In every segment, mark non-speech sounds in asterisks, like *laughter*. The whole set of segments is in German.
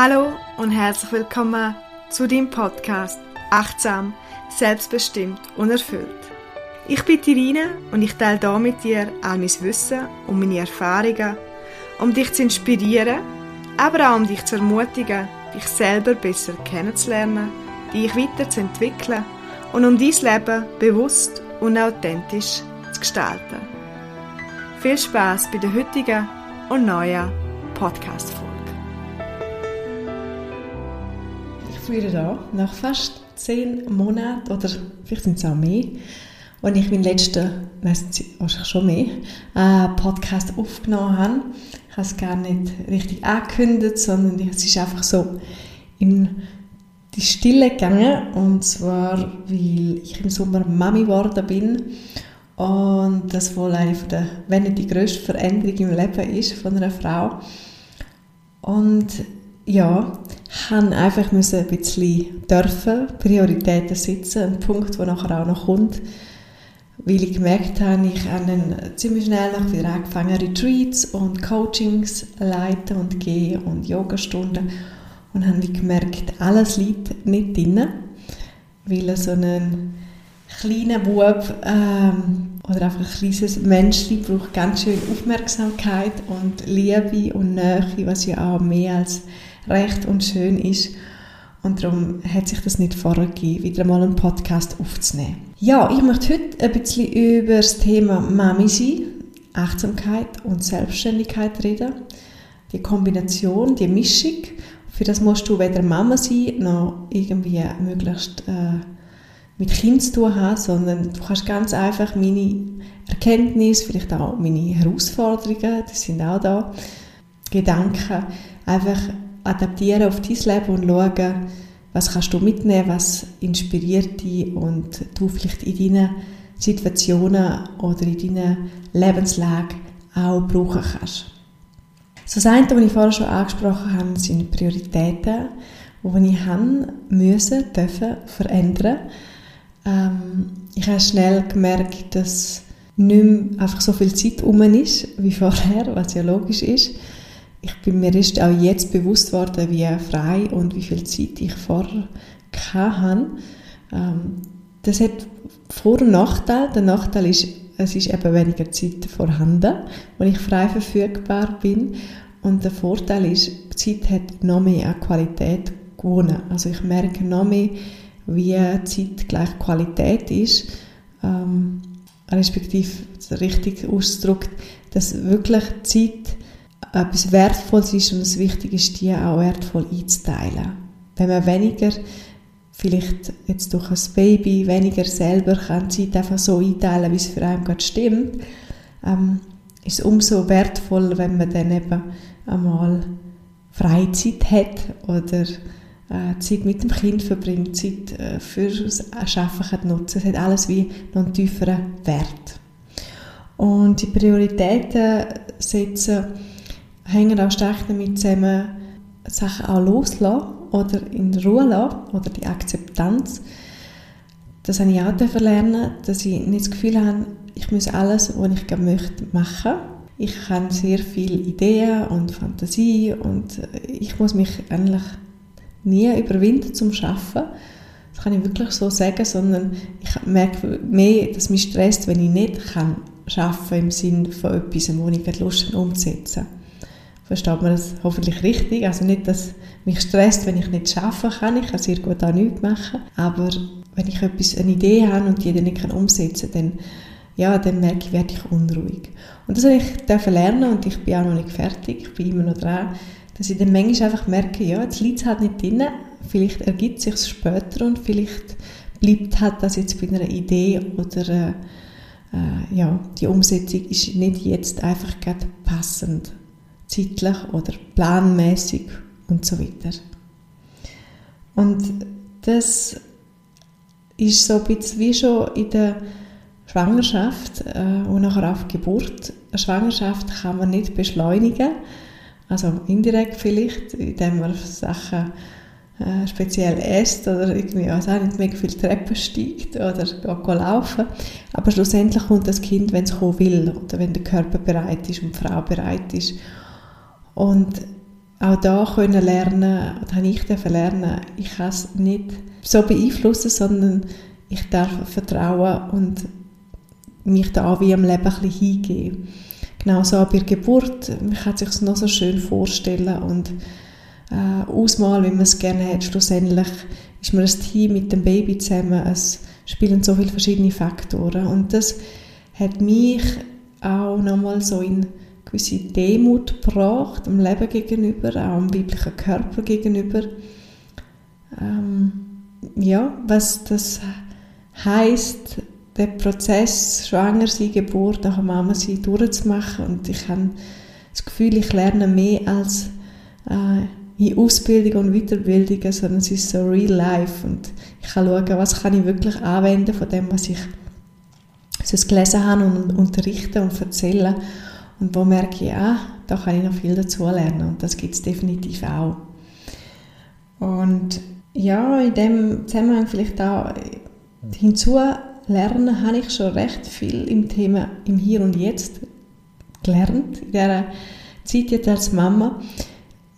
Hallo und herzlich willkommen zu deinem Podcast Achtsam, Selbstbestimmt und Erfüllt. Ich bin Irine und ich teile hier mit dir all mein Wissen und meine Erfahrungen, um dich zu inspirieren, aber auch um dich zu ermutigen, dich selber besser kennenzulernen, dich weiterzuentwickeln und um dein Leben bewusst und authentisch zu gestalten. Viel Spaß bei der heutigen und neuen Podcast-Folge. Bin wieder da, nach fast zehn Monaten oder vielleicht sind es auch mehr, als ich meinen letzten, wahrscheinlich schon mehr, äh, Podcast aufgenommen habe. Ich habe es gar nicht richtig angekündigt, sondern es ist einfach so in die Stille gegangen und zwar, weil ich im Sommer Mami geworden bin und das wohl eine der, wenn nicht die grösste Veränderung im Leben ist von einer Frau. Und ja, habe einfach müssen ein bisschen dürfen, Prioritäten setzen, ein Punkt, der nachher auch noch kommt, weil ich gemerkt habe, ich habe ziemlich schnell noch wieder angefangen, Retreats und Coachings leiten und gehen und Yogastunden. Und habe gemerkt, alles liegt nicht drin, weil so ein kleiner Bub ähm, oder einfach ein kleines Menschchen braucht ganz schön Aufmerksamkeit und Liebe und Nähe, was ja auch mehr als recht und schön ist. Und darum hat sich das nicht vorgegeben, wieder mal einen Podcast aufzunehmen. Ja, ich möchte heute ein bisschen über das Thema Mami sein, Achtsamkeit und Selbstständigkeit reden. Die Kombination, die Mischung. Für das musst du weder Mama sein, noch irgendwie möglichst äh, mit Kind zu tun haben, sondern du kannst ganz einfach meine Erkenntnisse, vielleicht auch meine Herausforderungen, die sind auch da, Gedanken, einfach adaptieren auf dein Leben und schauen, was kannst du mitnehmen, was inspiriert dich und du vielleicht in deinen Situationen oder in deinen Lebenslagen auch brauchen kannst. So das eine, was ich vorher schon angesprochen habe, sind Prioritäten, die ich haben müssen, dürfen verändern. Ähm, ich habe schnell gemerkt, dass nicht mehr einfach so viel Zeit um ist wie vorher, was ja logisch ist ich bin mir erst auch jetzt bewusst worden, wie frei und wie viel Zeit ich vorher hatte. Ähm, das hat Vor- und Nachteil. Der Nachteil ist, es ist eben weniger Zeit vorhanden, wo ich frei verfügbar bin. Und der Vorteil ist, die Zeit hat noch mehr an Qualität gewonnen. Also ich merke noch mehr, wie Zeit gleich Qualität ist. Ähm, respektive richtig ausgedrückt, dass wirklich Zeit etwas Wertvolles ist und es wichtig ist, die auch wertvoll einzuteilen. Wenn man weniger, vielleicht jetzt durch ein Baby, weniger selber kann Zeit einfach so einteilen, wie es für einen gerade stimmt, ähm, ist es umso wertvoller, wenn man dann eben einmal Freizeit hat oder äh, Zeit mit dem Kind verbringt, Zeit äh, für das Arbeiten kann nutzen. Es hat alles wie noch einen tieferen Wert. Und die Prioritäten setzen hängen auch stark damit zusammen, Sachen auch loslassen oder in Ruhe lassen oder die Akzeptanz. Das habe ich auch lernen, dass ich nicht das Gefühl habe, ich muss alles, was ich gerne möchte, machen. Ich habe sehr viele Ideen und Fantasie und ich muss mich eigentlich nie überwinden zum Schaffen. Das kann ich wirklich so sagen, sondern ich merke mehr, dass mich stresst, wenn ich nicht kann schaffen im Sinne von etwas, wo ich Lust habe umzusetzen versteht man das hoffentlich richtig. Also nicht, dass mich stresst, wenn ich nicht arbeiten kann. Ich kann sehr gut auch nichts machen. Aber wenn ich etwas, eine Idee habe und die dann nicht umsetzen kann, dann, ja, dann merke ich, werde ich unruhig. Und das habe ich lernen und ich bin auch noch nicht fertig. Ich bin immer noch dran, dass ich dann manchmal einfach merke, ja, jetzt liegt es halt nicht drin. Vielleicht ergibt es sich später und vielleicht bleibt halt das jetzt bei einer Idee oder äh, äh ja, die Umsetzung ist nicht jetzt einfach passend zeitlich oder planmäßig und so weiter. Und das ist so ein bisschen wie schon in der Schwangerschaft äh, und nachher auf Geburt. Eine Schwangerschaft kann man nicht beschleunigen, also indirekt vielleicht, indem man Sachen äh, speziell isst oder irgendwie also auch nicht mega viel Treppen steigt oder laufen. Aber schlussendlich kommt das Kind, wenn es kommen will oder wenn der Körper bereit ist und die Frau bereit ist. Und auch da können lernen, oder habe ich lernen, ich kann es nicht so beeinflussen, sondern ich darf vertrauen und mich da wie am Leben ein bisschen hingeben. Genau so bei der Geburt, man kann sich es noch so schön vorstellen und äh, ausmalen, wie man es gerne hat. Schlussendlich ist man ein Team mit dem Baby zusammen, es spielen so viele verschiedene Faktoren und das hat mich auch nochmal so in gewisse Demut gebracht, dem Leben gegenüber, auch dem weiblichen Körper gegenüber. Ähm, ja, was das heißt, den Prozess schwanger sein, Geburt, auch Mama sein, durchzumachen. Und ich habe das Gefühl, ich lerne mehr als äh, in Ausbildung und Weiterbildung, sondern es ist so real life. Und ich kann schauen, was kann ich wirklich anwenden von dem, was ich gelesen habe und unterrichten und erzählen und wo merke ich, ah, da kann ich noch viel dazu lernen und das gibt es definitiv auch. Und ja, in dem Zusammenhang vielleicht auch hinzu lernen, habe ich schon recht viel im Thema im Hier und Jetzt gelernt, in dieser Zeit jetzt als Mama.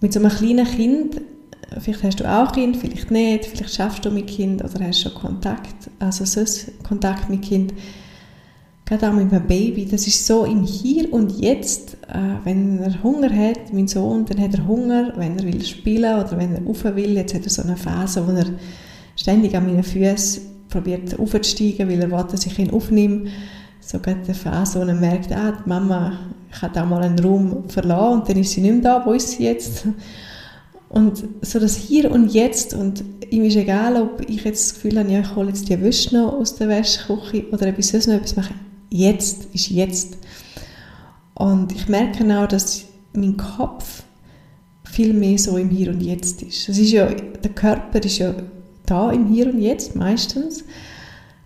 Mit so einem kleinen Kind, vielleicht hast du auch Kind, vielleicht nicht, vielleicht schaffst du mit Kind oder hast schon Kontakt, also sonst Kontakt mit Kind, gerade auch mit meinem Baby, das ist so im Hier und Jetzt, äh, wenn er Hunger hat, mein Sohn, dann hat er Hunger, wenn er will spielen oder wenn er rauf will, jetzt hat er so eine Phase, wo er ständig an meinen Füßen probiert aufzusteigen, weil er will, dass ich ihn aufnehme. So geht eine Phase, wo er merkt, ah, die Mama hat auch mal einen Raum verlassen und dann ist sie nicht mehr da, wo ist sie jetzt? Und so das Hier und Jetzt und ihm ist egal, ob ich jetzt das Gefühl habe, ja, ich hole jetzt die Wäsche noch aus der Wäschküche oder ich sonst noch etwas mache jetzt ist jetzt. Und ich merke auch, dass mein Kopf viel mehr so im Hier und Jetzt ist. Es ist ja, der Körper ist ja da im Hier und Jetzt meistens,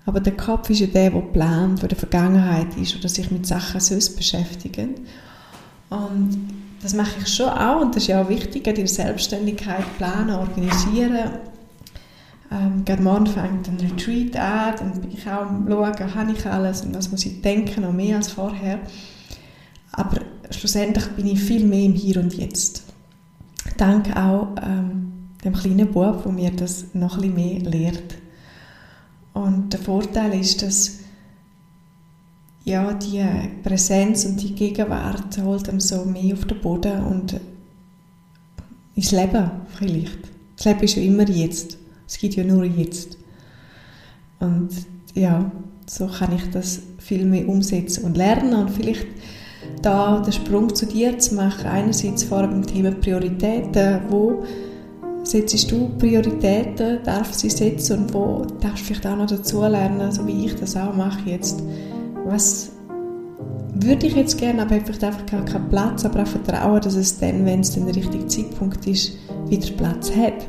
aber der Kopf ist ja der, der plant, der der Vergangenheit ist oder sich mit Sachen sonst beschäftigt. Und das mache ich schon auch und das ist ja auch wichtig, in Selbstständigkeit planen, organisieren ähm, gerade morgen fängt ein Retreat an, dann bin ich auch am schauen, habe ich alles und was muss ich denken, noch mehr als vorher. Aber schlussendlich bin ich viel mehr im Hier und Jetzt. Dank auch ähm, dem kleinen Bub, der mir das noch ein bisschen mehr lehrt. Und der Vorteil ist, dass ja, die Präsenz und die Gegenwart holt einem so mehr auf den Boden und ins Leben vielleicht. Das Leben ist ja immer jetzt. Es gibt ja nur jetzt. Und ja, so kann ich das viel mehr umsetzen und lernen und vielleicht da den Sprung zu dir zu machen. Einerseits vor im Thema Prioritäten. Wo setzt du Prioritäten, darf sie setzen und wo darfst du vielleicht auch noch dazu lernen, so wie ich das auch mache jetzt. Was würde ich jetzt gerne, aber vielleicht einfach gar keinen Platz, aber auch vertrauen, dass es dann, wenn es der richtige Zeitpunkt ist, wieder Platz hat.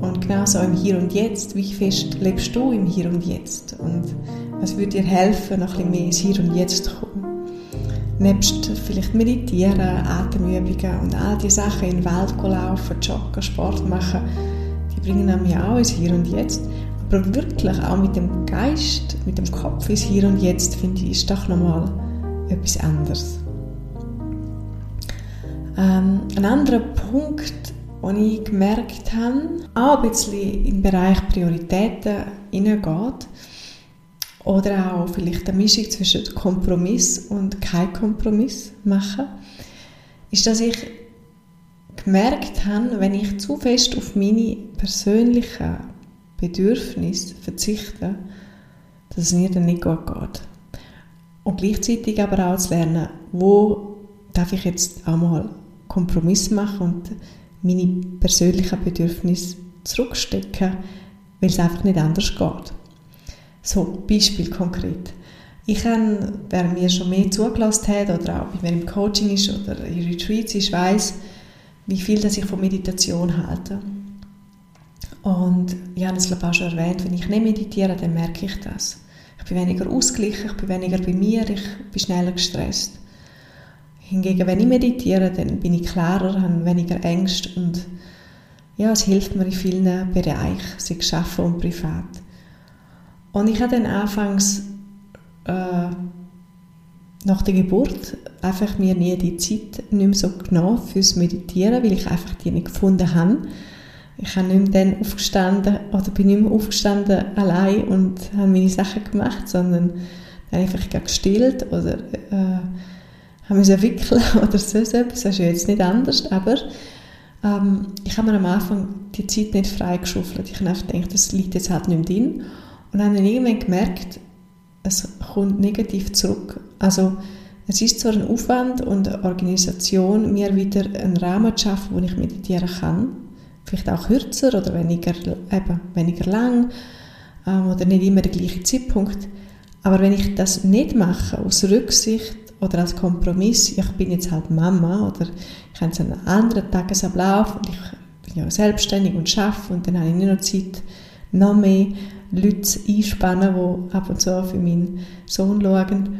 Und genauso im Hier und Jetzt, wie fest lebst du im Hier und Jetzt? Und was würde dir helfen, noch ein bisschen mehr ins Hier und Jetzt zu kommen? Nebst vielleicht Meditieren, Atemübungen und all die Sachen in den Wald laufen, joggen, Sport machen, die bringen einem ja auch ins Hier und Jetzt. Aber wirklich auch mit dem Geist, mit dem Kopf ins Hier und Jetzt, finde ich, ist doch nochmal etwas anderes. Ähm, ein anderer Punkt, was ich gemerkt habe, auch ein bisschen im Bereich Prioritäten hineingeht. Oder auch vielleicht eine Mischung zwischen Kompromiss und kein Kompromiss machen, ist, dass ich gemerkt habe, wenn ich zu fest auf meine persönlichen Bedürfnisse verzichte, dass es mir dann nicht gut geht. Und gleichzeitig aber auch zu lernen, wo darf ich jetzt auch mal Kompromiss machen und meine persönlichen Bedürfnisse zurückstecken, weil es einfach nicht anders geht. So, Beispiel konkret. Ich habe, wer mir schon mehr zugelassen hat oder auch wenn im Coaching ist oder in Retreats ist, weiß, wie viel dass ich von Meditation halte. Und ich habe es glaube ich, auch schon erwähnt, wenn ich nicht meditiere, dann merke ich das. Ich bin weniger ausgeglichen, ich bin weniger bei mir, ich bin schneller gestresst. Hingegen, wenn ich meditiere, dann bin ich klarer, habe weniger Ängste und ja, es hilft mir in vielen Bereichen, sei es und privat. Und ich habe dann anfangs äh, nach der Geburt einfach mir nie die Zeit nicht mehr so genommen fürs Meditieren, weil ich einfach die nicht gefunden habe. Ich habe nicht mehr dann aufgestanden oder bin nicht mehr aufgestanden allein und habe meine Sachen gemacht, sondern dann einfach gestillt oder äh, haben müssen wickeln *laughs* oder so etwas. Das ist ja jetzt nicht anders, aber ähm, ich habe mir am Anfang die Zeit nicht freigeschuffelt. Ich habe einfach gedacht, das liegt jetzt halt nicht mehr drin. Und habe dann irgendwann gemerkt, es kommt negativ zurück. Also es ist zwar ein Aufwand und eine Organisation, mir wieder einen Rahmen zu schaffen, wo ich meditieren kann. Vielleicht auch kürzer oder weniger, eben, weniger lang ähm, oder nicht immer der gleiche Zeitpunkt. Aber wenn ich das nicht mache, aus Rücksicht oder als Kompromiss, ich bin jetzt halt Mama oder ich habe jetzt einen anderen Tagesablauf und ich bin ja selbstständig und arbeite und dann habe ich nicht noch Zeit, noch mehr Leute einspannen, die ab und zu für meinen Sohn schauen.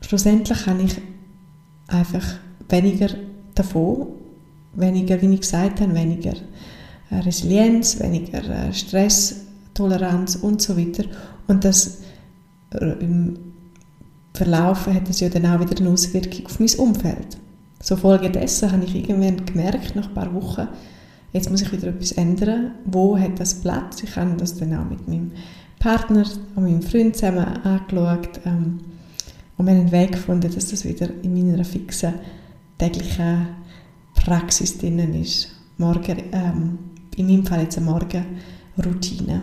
Schlussendlich habe ich einfach weniger davon, weniger, wie ich gesagt habe, weniger äh, Resilienz, weniger äh, Stresstoleranz und so weiter. Und das äh, Verlauf hat es ja dann auch wieder eine Auswirkung auf mein Umfeld. So folgedessen habe ich irgendwann gemerkt, nach ein paar Wochen, jetzt muss ich wieder etwas ändern. Wo hat das Platz? Ich habe das dann auch mit meinem Partner und meinem Freund zusammen angeschaut ähm, und einen Weg gefunden, dass das wieder in meiner fixen täglichen Praxis drin ist. Morgen, ähm, in meinem Fall jetzt eine Morgenroutine.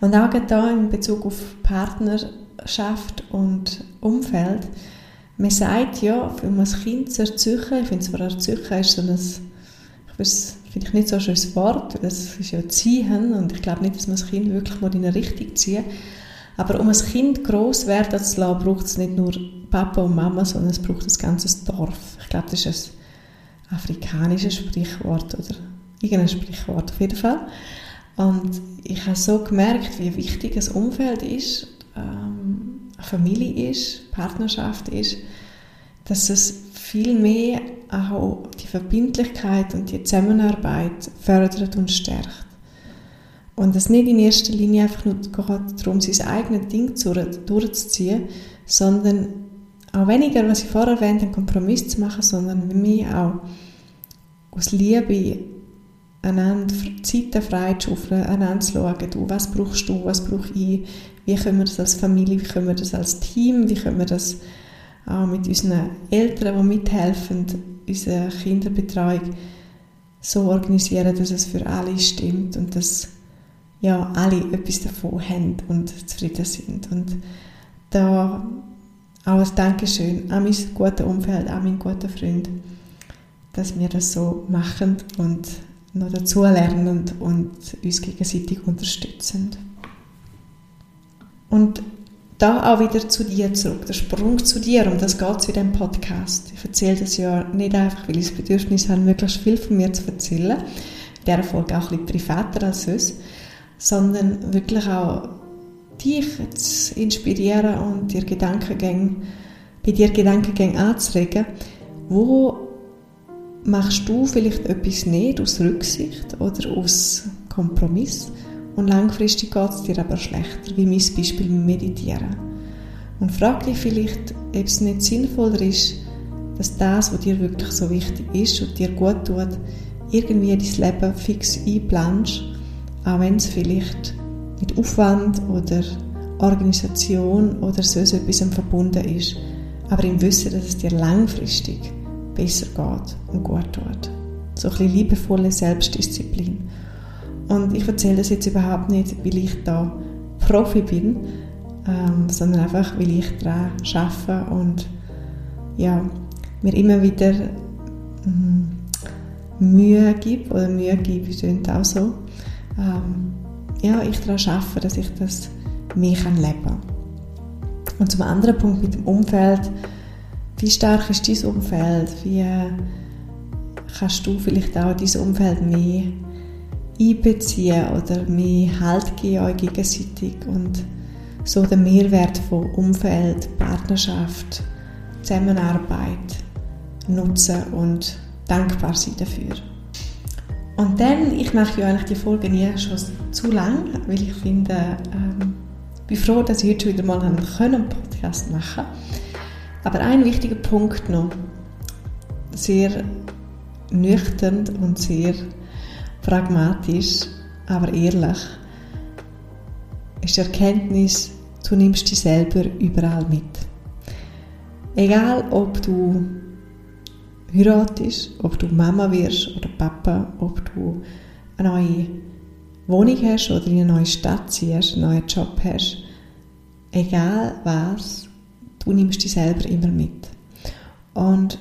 Und auch da in Bezug auf Partnerschaft und Umfeld, man sagt ja, um ein Kind zu erzeugen, ich finde zwar erzeugen ist so ein das finde ich nicht so ein schönes Wort, das ist ja ziehen und ich glaube nicht, dass man das Kind wirklich mal in eine Richtung zieht. Aber um ein Kind groß werden zu lassen, braucht es nicht nur Papa und Mama, sondern es braucht ein ganzes Dorf. Ich glaube, das ist ein afrikanisches Sprichwort oder irgendein Sprichwort auf jeden Fall. Und ich habe so gemerkt, wie wichtig ein Umfeld ist, ähm, Familie ist, Partnerschaft ist, dass es viel mehr auch die Verbindlichkeit und die Zusammenarbeit fördert und stärkt. Und es nicht in erster Linie einfach nur darum, sein eigenes Ding durchzuziehen, sondern auch weniger, was ich vorher erwähnt einen Kompromiss zu machen, sondern mehr auch aus Liebe einander Zeiten freizuschaufeln, einander zu schauen, du, was brauchst du, was brauche ich, wie können wir das als Familie, wie können wir das als Team, wie können wir das auch mit unseren Eltern, die mithelfen, unsere Kinderbetreuung so organisieren, dass es für alle stimmt und dass ja, alle etwas davon haben und zufrieden sind. Und da auch ein Dankeschön an mein gutes Umfeld, an meinen guten Freund, dass wir das so machen und noch dazu lernen und uns gegenseitig unterstützen. Und da auch wieder zu dir zurück, der Sprung zu dir, um das geht es in diesem Podcast. Ich erzähle das ja nicht einfach, weil ich das Bedürfnis habe, möglichst viel von mir zu erzählen, in dieser Folge auch ein bisschen privater als sonst, sondern wirklich auch dich zu inspirieren und dir Gedankengänge, bei dir Gedankengänge anzuregen, wo machst du vielleicht etwas nicht aus Rücksicht oder aus Kompromiss und langfristig geht es dir aber schlechter, wie mein Beispiel Meditieren. Und frag dich vielleicht, ob es nicht sinnvoller ist, dass das, was dir wirklich so wichtig ist und dir gut tut, irgendwie dein Leben fix einplanst, auch wenn es vielleicht mit Aufwand oder Organisation oder so etwas verbunden ist, aber im Wissen, dass es dir langfristig besser geht und gut tut. So ein bisschen liebevolle Selbstdisziplin. Und ich erzähle das jetzt überhaupt nicht, weil ich da Profi bin, ähm, sondern einfach, weil ich daran arbeite und ja, mir immer wieder ähm, Mühe gebe, oder Mühe gebe, klingt auch so, ähm, ja, ich daran arbeite, dass ich das mehr leben kann. Und zum anderen Punkt mit dem Umfeld, wie stark ist dein Umfeld? Wie kannst du vielleicht auch dein Umfeld mehr einbeziehen oder mehr Halt geben euch gegenseitig und so den Mehrwert von Umfeld, Partnerschaft, Zusammenarbeit nutzen und dankbar sein dafür. Und dann, ich mache ja eigentlich die Folge nie schon zu lang, weil ich finde, ähm, bin froh, dass ich heute schon wieder mal einen Podcast machen. Aber ein wichtiger Punkt noch, sehr nüchtern und sehr pragmatisch, aber ehrlich, ist die Erkenntnis, du nimmst dich selber überall mit. Egal, ob du heiratest, ob du Mama wirst oder Papa, ob du eine neue Wohnung hast oder in eine neue Stadt ziehst, einen neuen Job hast, egal was, du nimmst dich selber immer mit. Und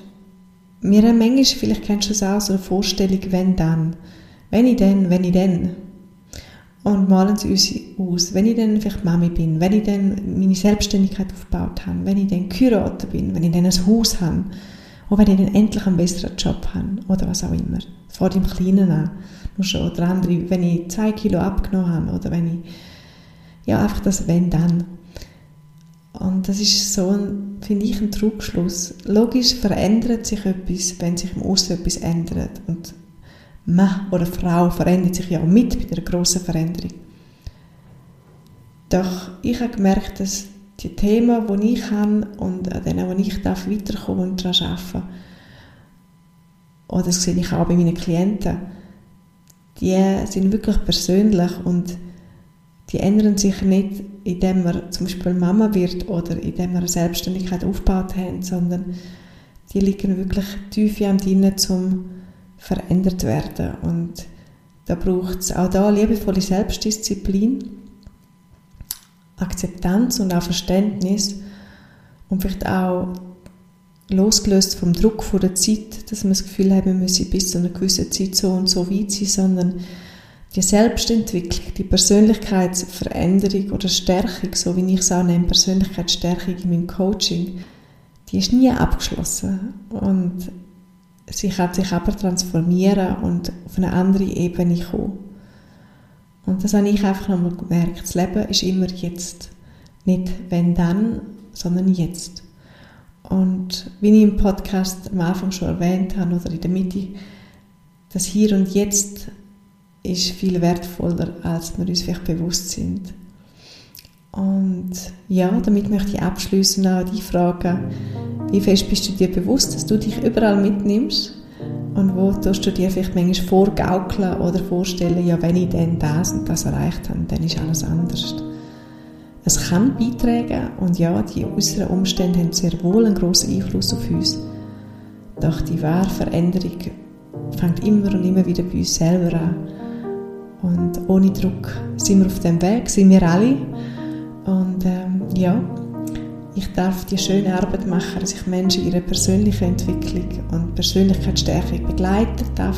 wir haben manchmal, vielleicht kennst du es auch, so eine Vorstellung, wenn dann. Wenn ich dann, wenn ich dann. Und malen sie uns aus, wenn ich dann vielleicht Mami bin, wenn ich dann meine Selbstständigkeit aufgebaut habe, wenn ich dann geheiratet bin, wenn ich dann ein Haus habe, und wenn ich dann endlich einen besseren Job habe, oder was auch immer. Vor dem Kleinen an. Nur schon. Oder andere, wenn ich zwei Kilo abgenommen habe, oder wenn ich, ja, einfach das wenn dann. Und das ist so, ein, finde ich, ein Trugschluss. Logisch verändert sich etwas, wenn sich im Außen etwas ändert. Und Mann oder Frau verändert sich ja auch mit bei der grossen Veränderung. Doch ich habe gemerkt, dass die Themen, die ich habe und an denen, wo ich darf weiterkommen und daran arbeiten oder das sehe ich auch bei meinen Klienten, die sind wirklich persönlich und die ändern sich nicht, indem man zum Beispiel Mama wird oder indem man eine Selbstständigkeit aufgebaut hat, sondern die liegen wirklich tief in einem zum verändert werden. Und da braucht es auch da liebevolle Selbstdisziplin, Akzeptanz und auch Verständnis und vielleicht auch losgelöst vom Druck von der Zeit, dass man das Gefühl hat, man müsse bis zu einer gewissen Zeit so und so weit sein, sondern die Selbstentwicklung, die Persönlichkeitsveränderung oder Stärkung, so wie ich es auch nenne, Persönlichkeitsstärkung in meinem Coaching, die ist nie abgeschlossen. Und sie kann sich aber transformieren und auf eine andere Ebene kommen. Und das habe ich einfach nochmal gemerkt. Das Leben ist immer jetzt. Nicht wenn dann, sondern jetzt. Und wie ich im Podcast am Anfang schon erwähnt habe oder in der Mitte, das Hier und Jetzt ist viel wertvoller, als wir uns vielleicht bewusst sind. Und ja, damit möchte ich abschließen auch die Frage, wie fest bist du dir bewusst, dass du dich überall mitnimmst und wo tust du dir vielleicht manchmal vorgaukeln oder vorstellen, ja, wenn ich dann das und das erreicht habe, dann ist alles anders. Es kann beitragen und ja, die äußeren Umstände haben sehr wohl einen grossen Einfluss auf uns. Doch die wahre Veränderung fängt immer und immer wieder bei uns selber an. Und ohne Druck sind wir auf dem Weg, sind wir alle. Und ähm, ja, ich darf die schöne Arbeit machen, dass ich Menschen ihre persönliche Entwicklung und Persönlichkeitsstärkung begleiten darf.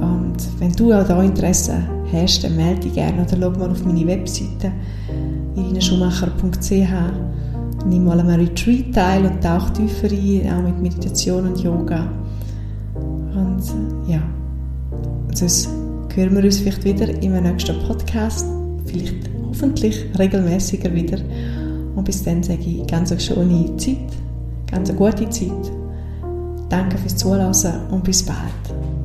Und wenn du auch da Interesse hast, dann melde dich gerne oder schau mal auf meine Webseite irinaschumacher.ch Nimm mal einem Retreat teil und tauch tiefer ein, auch mit Meditation und Yoga. Und ja, sonst hören wir uns vielleicht wieder im nächsten Podcast, vielleicht hoffentlich regelmäßiger wieder. Und bis dann sage ich ganz eine schöne Zeit, ganz eine gute Zeit. Danke fürs Zuhören und bis bald.